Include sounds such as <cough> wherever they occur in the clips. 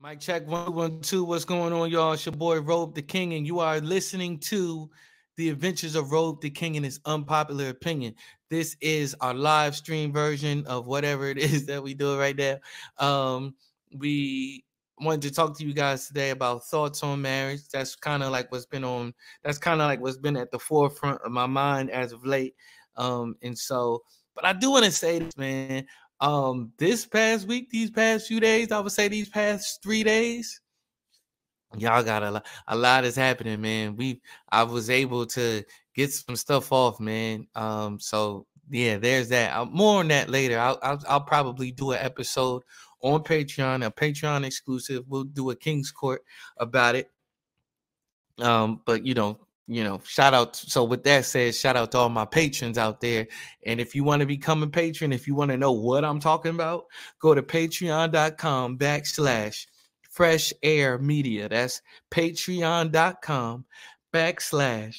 Mic check one one two. What's going on, y'all? It's your boy Robe the King, and you are listening to the Adventures of Robe the King and his unpopular opinion. This is our live stream version of whatever it <laughs> is that we do right now. Um, we wanted to talk to you guys today about thoughts on marriage. That's kind of like what's been on. That's kind of like what's been at the forefront of my mind as of late. Um, and so, but I do want to say this, man um this past week these past few days i would say these past three days y'all got a lot a lot is happening man. We i was able to get some stuff off man. Um so yeah there's that. I'll, more on that later. I'll, I'll, I'll probably do an episode on patreon a patreon exclusive. We'll do a king's court about it. Um but you know you know, shout out. So with that said, shout out to all my patrons out there. And if you want to become a patron, if you want to know what I'm talking about, go to patreon.com backslash fresh heir media. That's patreon.com backslash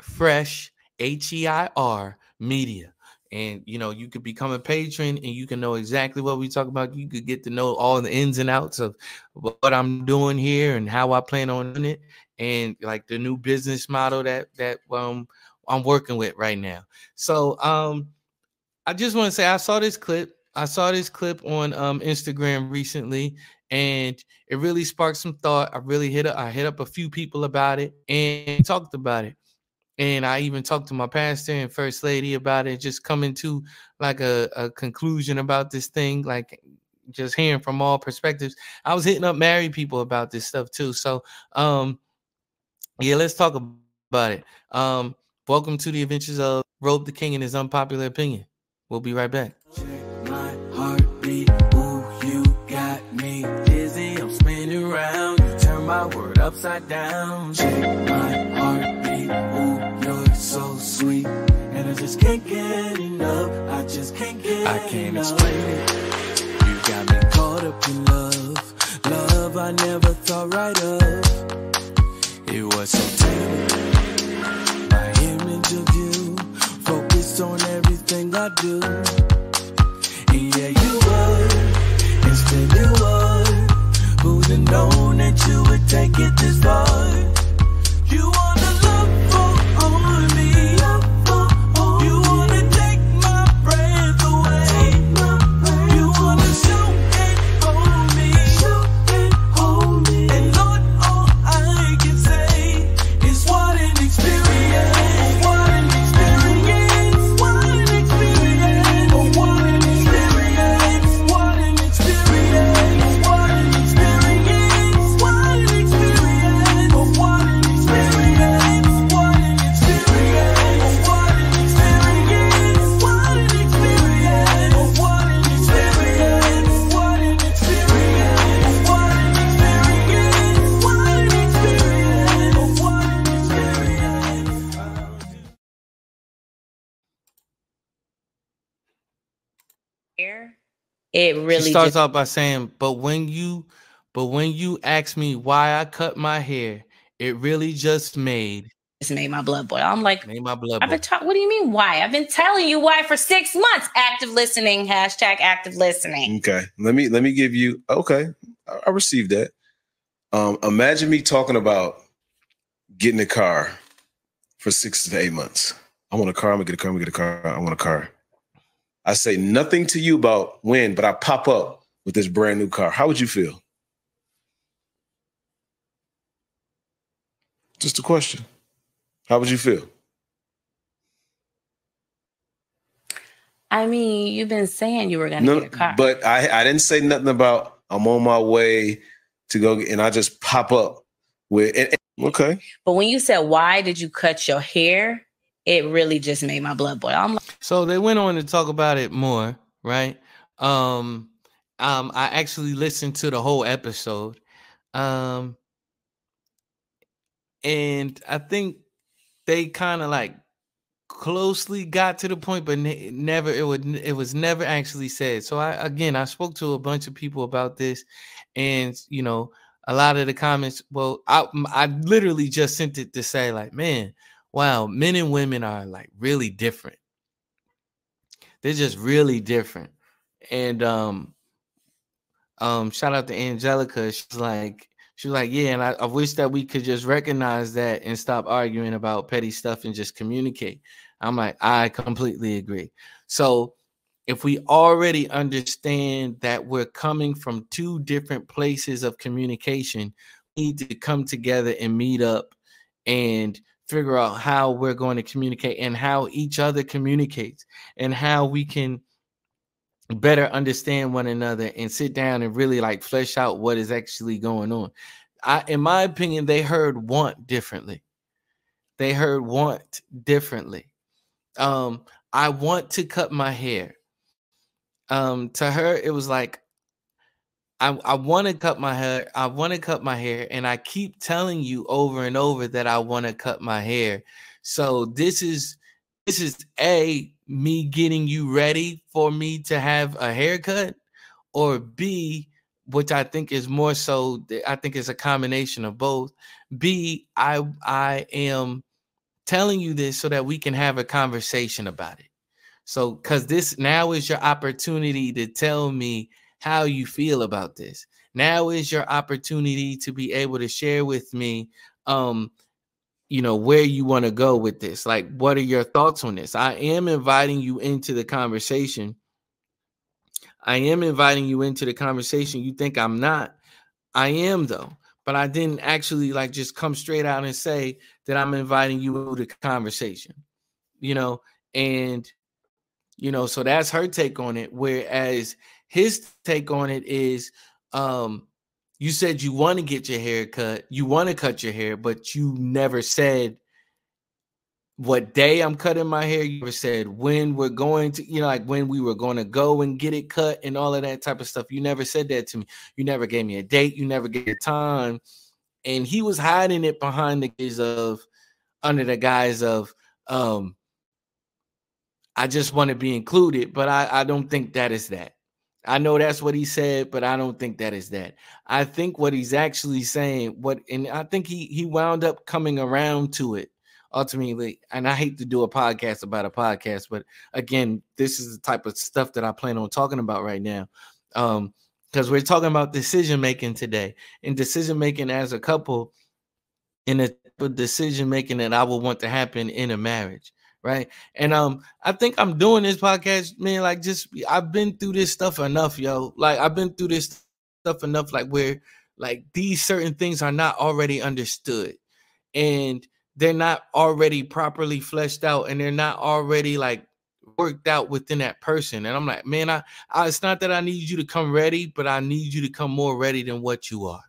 fresh H-E-I-R media. And you know, you could become a patron and you can know exactly what we talk about. You could get to know all the ins and outs of what I'm doing here and how I plan on doing it and like the new business model that that um I'm working with right now. So um I just want to say I saw this clip. I saw this clip on um Instagram recently and it really sparked some thought. I really hit up I hit up a few people about it and talked about it. And I even talked to my pastor and first lady about it, just coming to like a, a conclusion about this thing, like just hearing from all perspectives. I was hitting up married people about this stuff too. So um yeah, let's talk about it. Um, welcome to the adventures of Robe the King and his unpopular opinion. We'll be right back. my heartbeat, ooh, you got me dizzy. I'm spinning around. You turn my world upside down. Check my heartbeat, ooh, you're so sweet. And I just can't get enough. I just can't get I can't enough. explain it. You got me caught up in love. Love I never thought right of. It was so tame. My image of you, focused on everything I do. And yeah, you would, still you would. Who'd have known that you would take it this far? It really she starts just, off by saying, "But when you, but when you ask me why I cut my hair, it really just made just made my blood boil. I'm like, made my blood I've boil." been talking. What do you mean why? I've been telling you why for six months. Active listening. Hashtag active listening. Okay, let me let me give you. Okay, I, I received that. Um, imagine me talking about getting a car for six to eight months. I want a car. I'm gonna get a car. I'm gonna get a car. I want a car. I say nothing to you about when, but I pop up with this brand new car. How would you feel? Just a question. How would you feel? I mean, you've been saying you were gonna No, get a car. but I, I didn't say nothing about I'm on my way to go, and I just pop up with. and- and- okay, But when you said why did you cut your hair, it really just made my blood boil. I'm like, So they went on to talk about it more, right? Um, um, I actually listened to the whole episode, um, and I think they kind of like closely got to the point, but ne- never it would it was never actually said. So I again I spoke to a bunch of people about this, and you know a lot of the comments. Well, I I literally just sent it to say like, man, wow, men and women are like really different. They're just really different, and um, um, shout out to Angelica. She's like, she was like, yeah, and I, I wish that we could just recognize that and stop arguing about petty stuff and just communicate. I'm like, I completely agree. So if we already understand that we're coming from two different places of communication, we need to come together and meet up and figure out how we're going to communicate and how each other communicates and how we can better understand one another and sit down and really like flesh out what is actually going on. I in my opinion they heard want differently. They heard want differently. Um I want to cut my hair. Um to her it was like I, I want to cut my hair. I want to cut my hair, and I keep telling you over and over that I want to cut my hair. So this is this is a me getting you ready for me to have a haircut, or B, which I think is more so. I think it's a combination of both. B, I I am telling you this so that we can have a conversation about it. So, because this now is your opportunity to tell me how you feel about this. Now is your opportunity to be able to share with me um you know where you want to go with this. Like what are your thoughts on this? I am inviting you into the conversation. I am inviting you into the conversation. You think I'm not? I am though. But I didn't actually like just come straight out and say that I'm inviting you to the conversation. You know, and you know, so that's her take on it. Whereas his take on it is um you said you want to get your hair cut, you want to cut your hair, but you never said what day I'm cutting my hair. You never said when we're going to, you know, like when we were going to go and get it cut and all of that type of stuff. You never said that to me. You never gave me a date. You never gave a time. And he was hiding it behind the guise of, under the guise of, um, I just want to be included, but I, I don't think that is that. I know that's what he said, but I don't think that is that. I think what he's actually saying, what and I think he he wound up coming around to it ultimately. And I hate to do a podcast about a podcast, but again, this is the type of stuff that I plan on talking about right now. Um, because we're talking about decision making today and decision making as a couple in a decision making that I would want to happen in a marriage right? And um, I think I'm doing this podcast, man. Like, just I've been through this stuff enough, yo. Like, I've been through this stuff enough, like where like these certain things are not already understood, and they're not already properly fleshed out, and they're not already like worked out within that person. And I'm like, man, I, I it's not that I need you to come ready, but I need you to come more ready than what you are.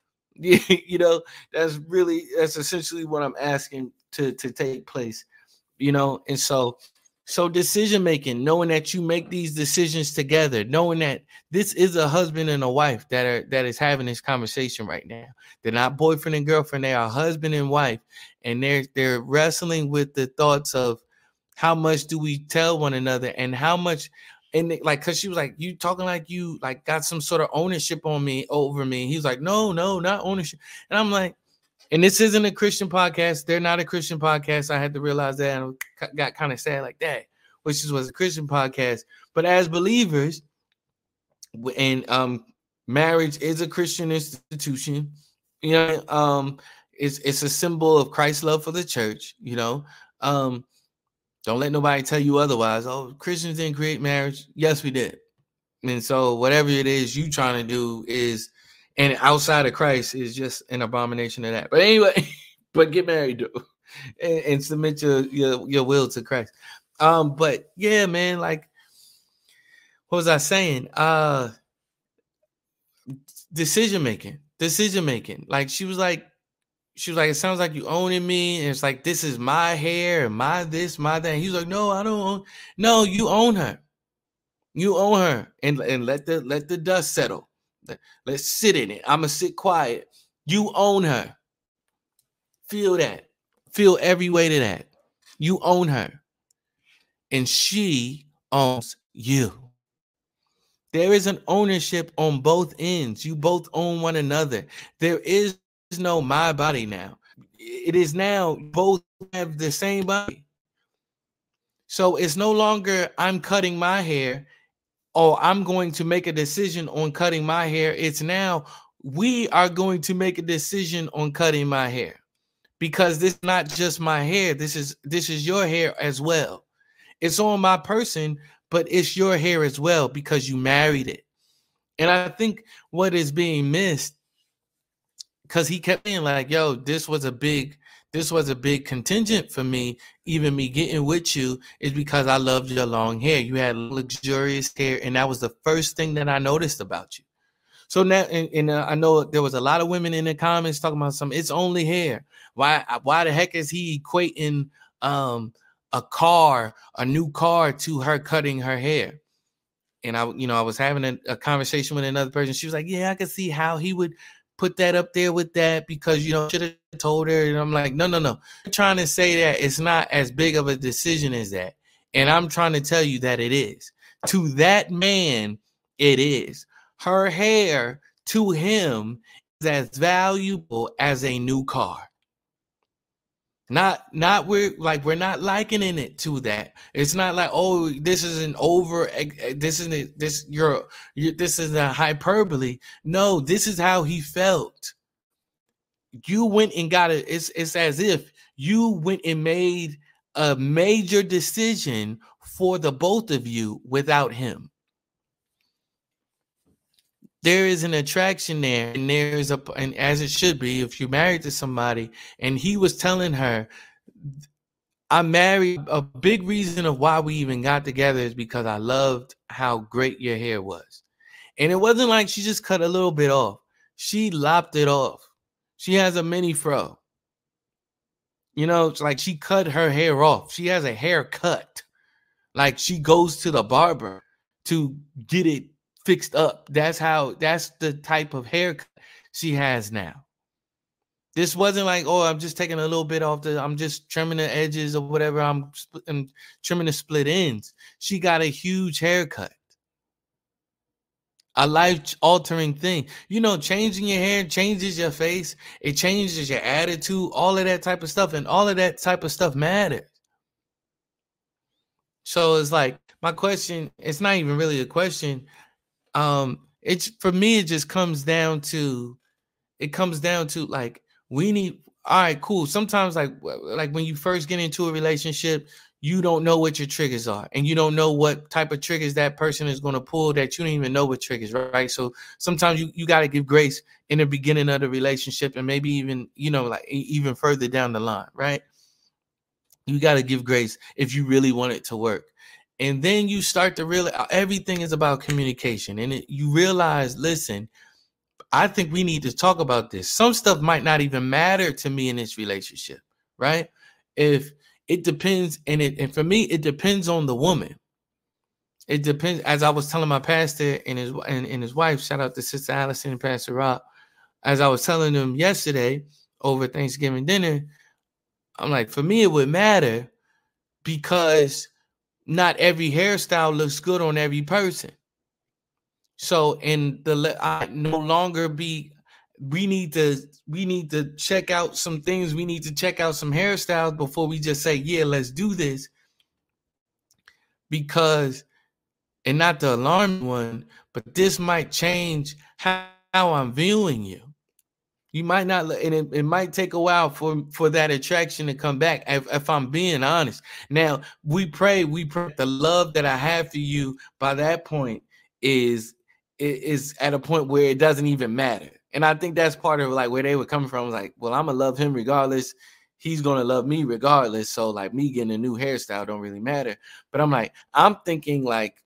<laughs> you know, that's really that's essentially what I'm asking to to take place you know and so so decision making knowing that you make these decisions together knowing that this is a husband and a wife that are that is having this conversation right now. They're not boyfriend and girlfriend they are husband and wife and they're they're wrestling with the thoughts of how much do we tell one another and how much and like because she was like you talking like you like got some sort of ownership on me over me. And he was like no no not ownership. And i'm like and this isn't a Christian podcast. They're not a Christian podcast. I had to realize that and got kind of sad like that, which is was a Christian podcast. But as believers, and um, marriage is a Christian institution. You know, um, it's it's a symbol of Christ's love for the church. You know, um, don't let nobody tell you otherwise. Oh, Christians didn't create marriage. Yes, we did. And so whatever it is you trying to do is and outside of Christ is just an abomination of that. But anyway, <laughs> but get married though, <laughs> and, and submit your, your your will to Christ. Um, but yeah, man, like what was I saying? Uh decision making, decision making. Like she was like, she was like, it sounds like you owning me, and it's like this is my hair and my this, my that. And he was like, no, I don't own. No, you own her. You own her, and and let the let the dust settle. Let's sit in it. I'm gonna sit quiet. You own her. Feel that. Feel every way to that. You own her. And she owns you. There is an ownership on both ends. You both own one another. There is no my body now. It is now both have the same body. So it's no longer I'm cutting my hair oh, I'm going to make a decision on cutting my hair. It's now we are going to make a decision on cutting my hair because this is not just my hair. This is this is your hair as well. It's on my person, but it's your hair as well because you married it. And I think what is being missed because he kept saying like, "Yo, this was a big, this was a big contingent for me. Even me getting with you is because I loved your long hair. You had luxurious hair, and that was the first thing that I noticed about you. So now, and, and uh, I know there was a lot of women in the comments talking about some. It's only hair. Why? Why the heck is he equating um a car, a new car, to her cutting her hair? And I, you know, I was having a, a conversation with another person. She was like, "Yeah, I can see how he would." put that up there with that because you know should have told her and i'm like no no no. I'm trying to say that it's not as big of a decision as that. And i'm trying to tell you that it is. To that man it is. Her hair to him is as valuable as a new car. Not not we're like we're not likening it to that. It's not like oh this is an over eh, eh, this isn't this you're this is a hyperbole. No this is how he felt you went and got it it's it's as if you went and made a major decision for the both of you without him. There is an attraction there and there's a and as it should be if you're married to somebody and he was telling her i married a big reason of why we even got together is because i loved how great your hair was. And it wasn't like she just cut a little bit off. She lopped it off she has a mini fro you know it's like she cut her hair off she has a haircut like she goes to the barber to get it fixed up. That's how that's the type of haircut she has now. This wasn't like, oh, I'm just taking a little bit off the, I'm just trimming the edges or whatever. I'm, I'm trimming the split ends. She got a huge haircut. A life altering thing. You know, changing your hair changes your face, it changes your attitude, all of that type of stuff. And all of that type of stuff matters. So it's like, my question, it's not even really a question um it's for me it just comes down to it comes down to like we need all right cool sometimes like like when you first get into a relationship you don't know what your triggers are and you don't know what type of triggers that person is going to pull that you don't even know what triggers right? So sometimes you, you got to give grace in the beginning of the relationship and maybe even you know like even further down the line right? You got to give grace if you really want it to work. And then you start to realize uh, everything is about communication and it, you realize listen i think we need to talk about this. Some stuff might not even matter to me in this relationship right? If it depends and it and for me it depends on the woman it depends as i was telling my pastor and his and, and his wife shout out to sister allison and pastor rob as i was telling them yesterday over thanksgiving dinner i'm like for me it would matter because not every hairstyle looks good on every person. So in the I no longer be we need to we need to check out some things. We need to check out some hairstyles before we just say, yeah, let's do this. Because and not the alarm one, but this might change how, how I'm viewing you. You might not, and it, it might take a while for for that attraction to come back. If, if I'm being honest, now we pray, we pray the love that I have for you by that point is is at a point where it doesn't even matter. And I think that's part of like where they were coming from. Like, well, I'm gonna love him regardless. He's gonna love me regardless. So like me getting a new hairstyle don't really matter. But I'm like, I'm thinking like,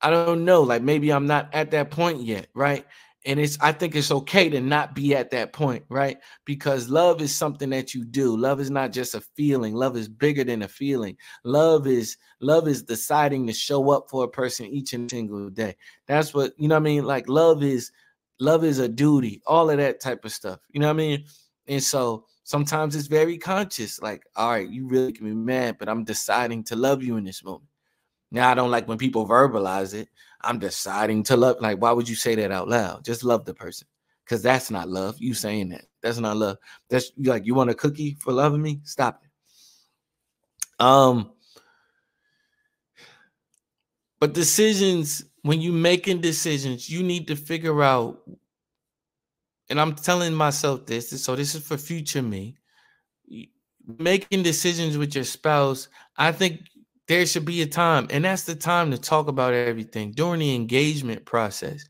I don't know, like maybe I'm not at that point yet, right? and it's i think it's okay to not be at that point right because love is something that you do love is not just a feeling love is bigger than a feeling love is love is deciding to show up for a person each and single day that's what you know what i mean like love is love is a duty all of that type of stuff you know what i mean and so sometimes it's very conscious like all right you really can be mad but i'm deciding to love you in this moment now i don't like when people verbalize it I'm deciding to love. Like, why would you say that out loud? Just love the person. Cause that's not love. You saying that. That's not love. That's like you want a cookie for loving me? Stop it. Um but decisions, when you're making decisions, you need to figure out, and I'm telling myself this, so this is for future me. Making decisions with your spouse, I think there should be a time, and that's the time to talk about everything during the engagement process.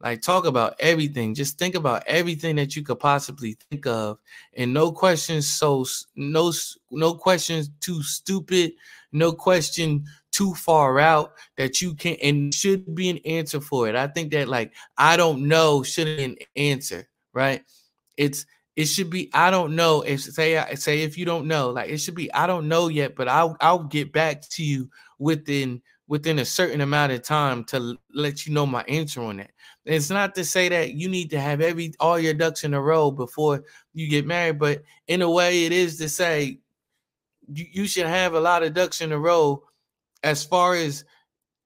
Like talk about everything. Just think about everything that you could possibly think of, and no questions. So no no questions too stupid. No question too far out that you can and should be an answer for it. I think that like I don't know should be an answer, right? It's it should be I don't know if say say if you don't know like it should be I don't know yet, but I'll I'll get back to you within within a certain amount of time to let you know my answer on that. It's not to say that you need to have every all your ducks in a row before you get married, but in a way, it is to say you, you should have a lot of ducks in a row as far as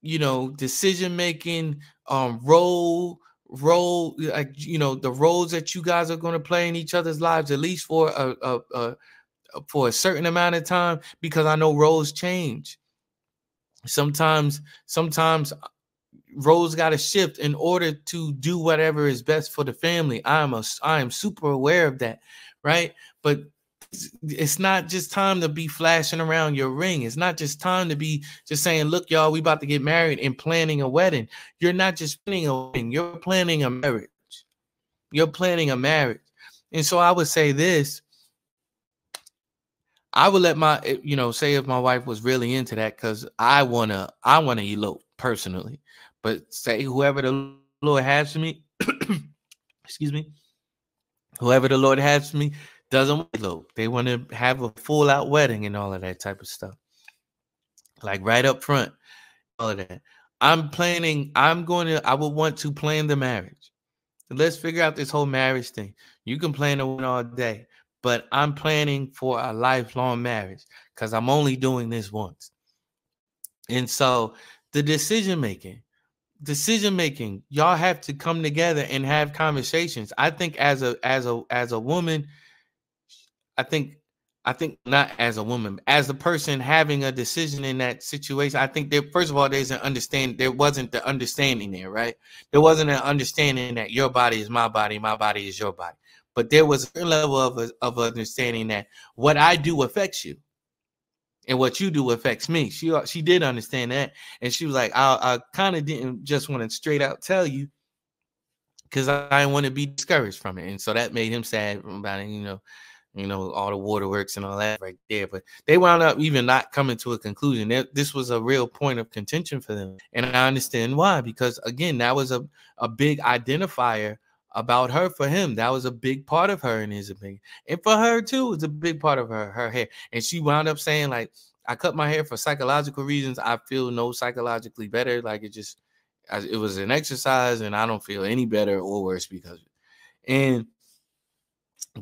you know decision making, um, role role like you know the roles that you guys are going to play in each other's lives at least for a, a, a for a certain amount of time because I know roles change. Sometimes, sometimes roles got to shift in order to do whatever is best for the family. I am a I am super aware of that, right? But it's not just time to be flashing around your ring. It's not just time to be just saying, "Look, y'all, we about to get married and planning a wedding." You're not just planning a wedding. You're planning a marriage. You're planning a marriage. And so I would say this. I would let my, eh, you know, say if my wife was really into that, because I wanna, I wanna elope personally. But say whoever the Lord has for me, <coughs> excuse me, whoever the Lord has for me doesn't elope. They want to have a full out wedding and all of that type of stuff. Like right up front, all of that. I'm planning, I'm going to, I would want to plan the marriage. Let's figure out this whole marriage thing. You can plan it all day, but I'm planning for a lifelong marriage because I'm only doing this once. And so the decision making, decision making y'all have to come together and have conversations i think as a as a as a woman i think i think not as a woman as a person having a decision in that situation i think there first of all there's an understand there wasn't the understanding there right there wasn't an understanding that your body is my body my body is your body but there was a level of, of understanding that what i do affects you and what you do affects me. She she did understand that, and she was like, I, I kind of didn't just want to straight out tell you because I, I didn't want to be discouraged from it, and so that made him sad about it. You know, you know all the waterworks and all that right there. But they wound up even not coming to a conclusion. This was a real point of contention for them, and I understand why because again, that was a a big identifier about her for him. That was a big part of her in his opinion. And for her too, it's a big part of her, her hair. And she wound up saying, like, I cut my hair for psychological reasons. I feel no psychologically better. Like it just it was an exercise and I don't feel any better or worse because. And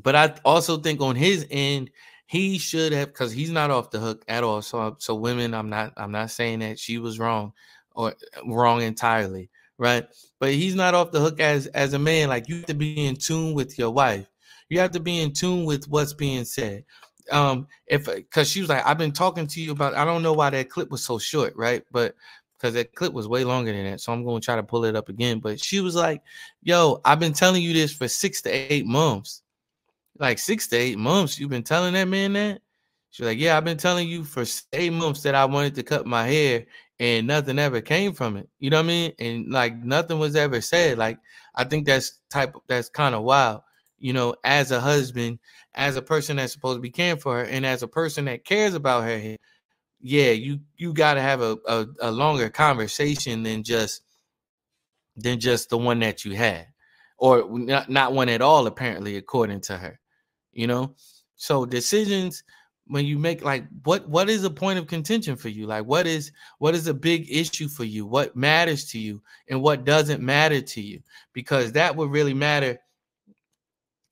but I also think on his end, he should have because he's not off the hook at all. So so women, I'm not I'm not saying that she was wrong or wrong entirely right? But he's not off the hook as as a man. Like you have to be in tune with your wife. You have to be in tune with what's being said. Um, if because she was like, I've been talking to you about. I don't know why that clip was so short, right? But because that clip was way longer than that, so I'm going to try to pull it up again. But she was like, "Yo, I've been telling you this for six to eight months, like six to eight months. You've been telling that man that." She's like, "Yeah, I've been telling you for eight months that I wanted to cut my hair, and nothing ever came from it. You know what I mean? And like nothing was ever said. Like I think that's type that's kind of wild. You know, as a husband, as a person that's supposed to be caring for her, and as a person that cares about her, yeah, you you got to have a, a a longer conversation than just than just the one that you had, or not not one at all. Apparently, according to her, you know. So decisions when you make like what what is a point of contention for you? Like what is what is a big issue for you? What matters to you and what doesn't matter to you? Because that would really matter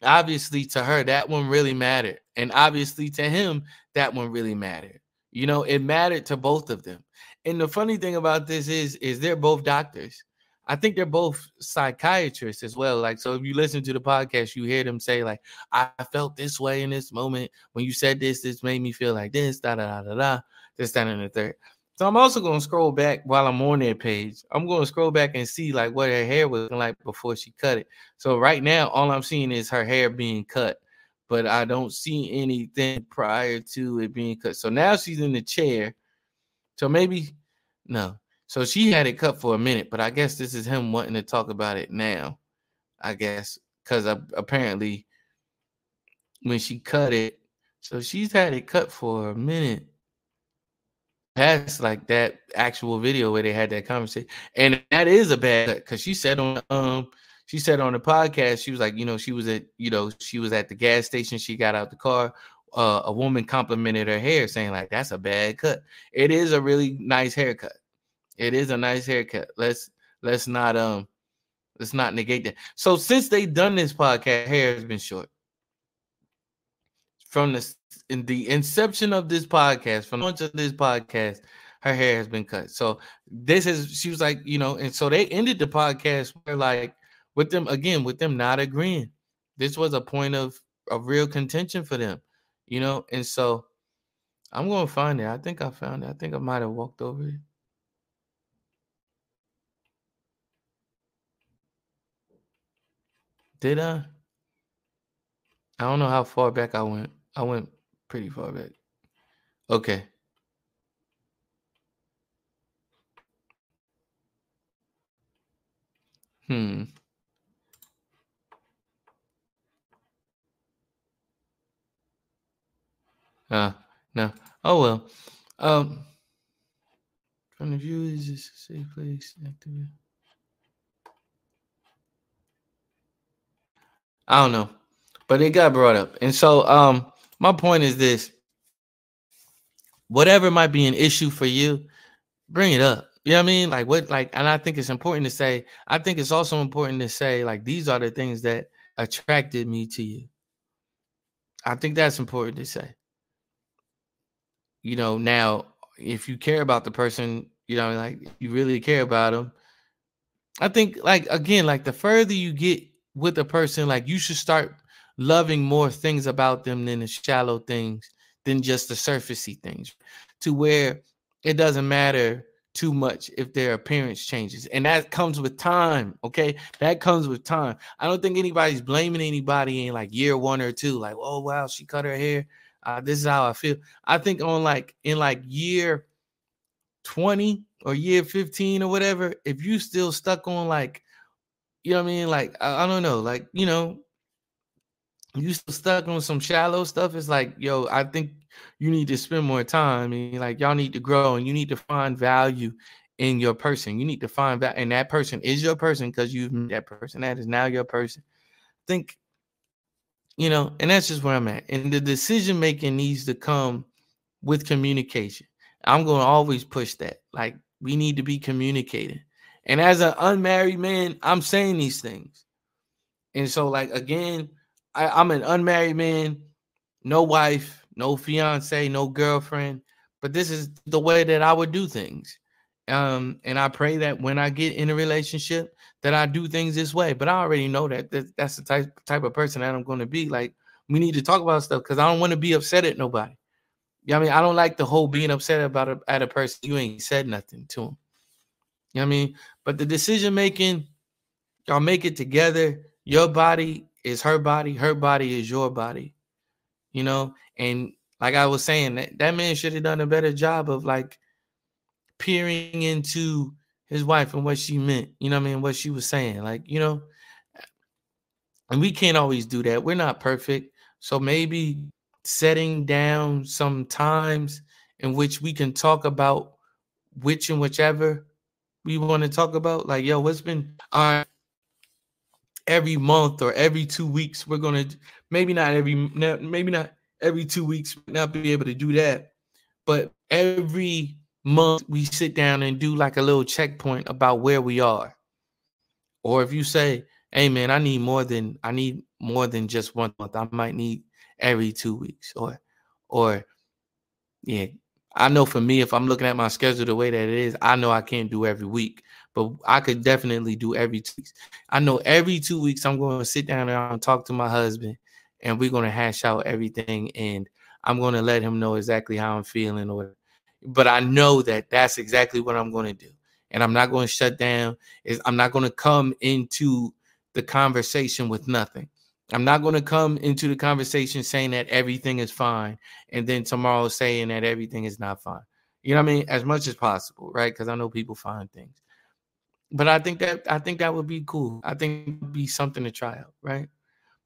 obviously to her that one really mattered. And obviously to him that one really mattered. You know it mattered to both of them. And the funny thing about this is is they're both doctors I think they're both psychiatrists as well. Like, so if you listen to the podcast, you hear them say, like, I felt this way in this moment. When you said this, this made me feel like this, da da da da da, this, that, and the third. So I'm also gonna scroll back while I'm on their page. I'm gonna scroll back and see like what her hair was like before she cut it. So right now, all I'm seeing is her hair being cut, but I don't see anything prior to it being cut. So now she's in the chair. So maybe no. So she had it cut for a minute, but I guess this is him wanting to talk about it now. I guess because apparently when she cut it, so she's had it cut for a minute past like that actual video where they had that conversation, and that is a bad because she said on um she said on the podcast she was like you know she was at you know she was at the gas station she got out the car uh, a woman complimented her hair saying like that's a bad cut it is a really nice haircut it is a nice haircut let's let's not um let's not negate that so since they done this podcast hair has been short from the in the inception of this podcast, from launch of this podcast, her hair has been cut. So this is she was like, you know, and so they ended the podcast where like with them again, with them not agreeing. This was a point of of real contention for them, you know, and so I'm gonna find it. I think I found it. I think I might have walked over it. Did I? I don't know how far back I went. I went pretty far back. Okay. Hmm. Uh, no. Oh well. Um from the view is this a safe place? Active. I don't know. But it got brought up. And so um my point is this whatever might be an issue for you, bring it up. You know what I mean? Like what like and I think it's important to say, I think it's also important to say like these are the things that attracted me to you. I think that's important to say. You know, now if you care about the person, you know, like you really care about them, I think like again, like the further you get with a person, like you should start loving more things about them than the shallow things, than just the surfacey things, to where it doesn't matter too much if their appearance changes. And that comes with time. Okay. That comes with time. I don't think anybody's blaming anybody in like year one or two, like, oh wow, she cut her hair. Uh, this is how I feel. I think on like in like year 20 or year 15 or whatever, if you still stuck on like, you know what I mean? Like, I, I don't know, like, you know, you stuck on some shallow stuff, it's like, yo, I think you need to spend more time. and like y'all need to grow and you need to find value in your person. You need to find that, and that person is your person because you've met that person. That is now your person. Think, you know, and that's just where I'm at. And the decision making needs to come with communication. I'm going to always push that. Like we need to be communicating. And as an unmarried man, I'm saying these things. And so, like again, I, I'm an unmarried man, no wife, no fiance, no girlfriend, but this is the way that I would do things. Um, and I pray that when I get in a relationship, that I do things this way. But I already know that, that that's the type type of person that I'm going to be. Like we need to talk about stuff because I don't want to be upset at nobody. You know I mean? I don't like the whole being upset about a, at a person you ain't said nothing to him. You know what I mean? But the decision making, y'all make it together. Your body is her body, her body is your body. You know, and like I was saying, that, that man should have done a better job of like peering into his wife and what she meant, you know I mean, what she was saying. Like, you know, and we can't always do that. We're not perfect. So maybe setting down some times in which we can talk about which and whichever we want to talk about. Like, yo, what's been right every month or every two weeks we're gonna maybe not every maybe not every two weeks not be able to do that but every month we sit down and do like a little checkpoint about where we are or if you say hey man i need more than i need more than just one month i might need every two weeks or or yeah i know for me if i'm looking at my schedule the way that it is i know i can't do every week but I could definitely do every two weeks. I know every two weeks I'm going to sit down and talk to my husband, and we're going to hash out everything, and I'm going to let him know exactly how I'm feeling, or but I know that that's exactly what I'm going to do. And I'm not going to shut down. I'm not going to come into the conversation with nothing. I'm not going to come into the conversation saying that everything is fine and then tomorrow saying that everything is not fine. You know what I mean? As much as possible, right? Because I know people find things. But I think that I think that would be cool. I think be something to try out, right?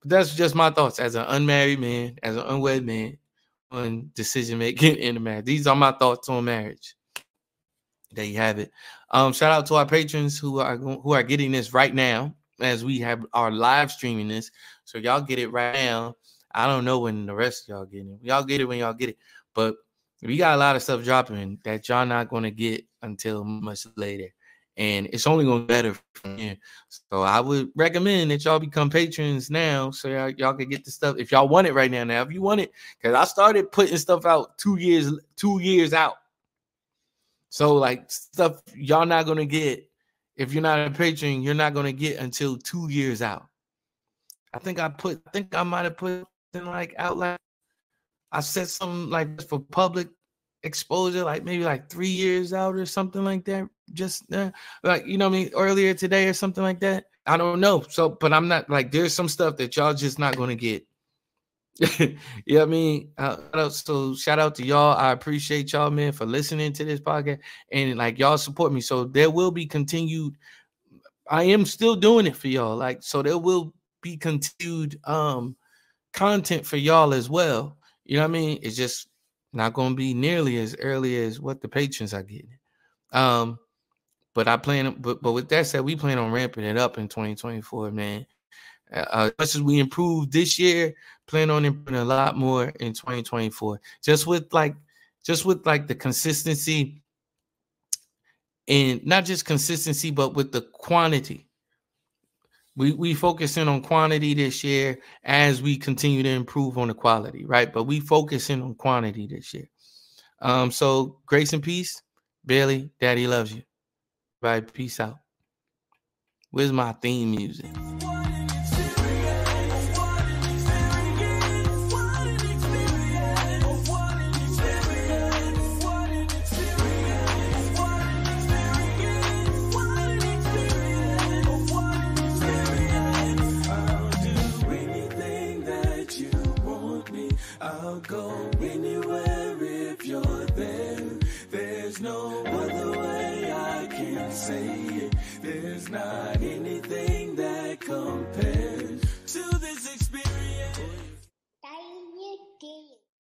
But that's just my thoughts as an unmarried man, as an unwed man, on decision making <laughs> in the marriage. These are my thoughts on marriage. There you have it. Um, shout out to our patrons who are who are getting this right now as we have our live streaming this. So y'all get it right now. I don't know when the rest of y'all get it. Y'all get it when y'all get it. But we got a lot of stuff dropping that y'all not gonna get until much later. And it's only gonna get better from here. So I would recommend that y'all become patrons now so y'all, y'all can get the stuff if y'all want it right now. Now, if you want it, because I started putting stuff out two years, two years out. So like stuff y'all not gonna get if you're not a patron, you're not gonna get until two years out. I think I put, I think I might have put in like outline. I said something like for public exposure, like maybe like three years out or something like that. Just uh, like you know, I mean, earlier today or something like that. I don't know. So, but I'm not like there's some stuff that y'all just not gonna get. <laughs> you know I mean? Uh, so shout out to y'all. I appreciate y'all, man, for listening to this podcast and like y'all support me. So there will be continued. I am still doing it for y'all. Like, so there will be continued um content for y'all as well. You know what I mean? It's just not going to be nearly as early as what the patrons are getting. Um, but I plan, but but with that said, we plan on ramping it up in 2024, man. Uh, as much as we improve this year, plan on improving a lot more in 2024. Just with like, just with like the consistency, and not just consistency, but with the quantity. We we focusing on quantity this year as we continue to improve on the quality, right? But we focusing on quantity this year. Um, so grace and peace, Bailey, Daddy loves you. Bye, peace out. Where's my theme music?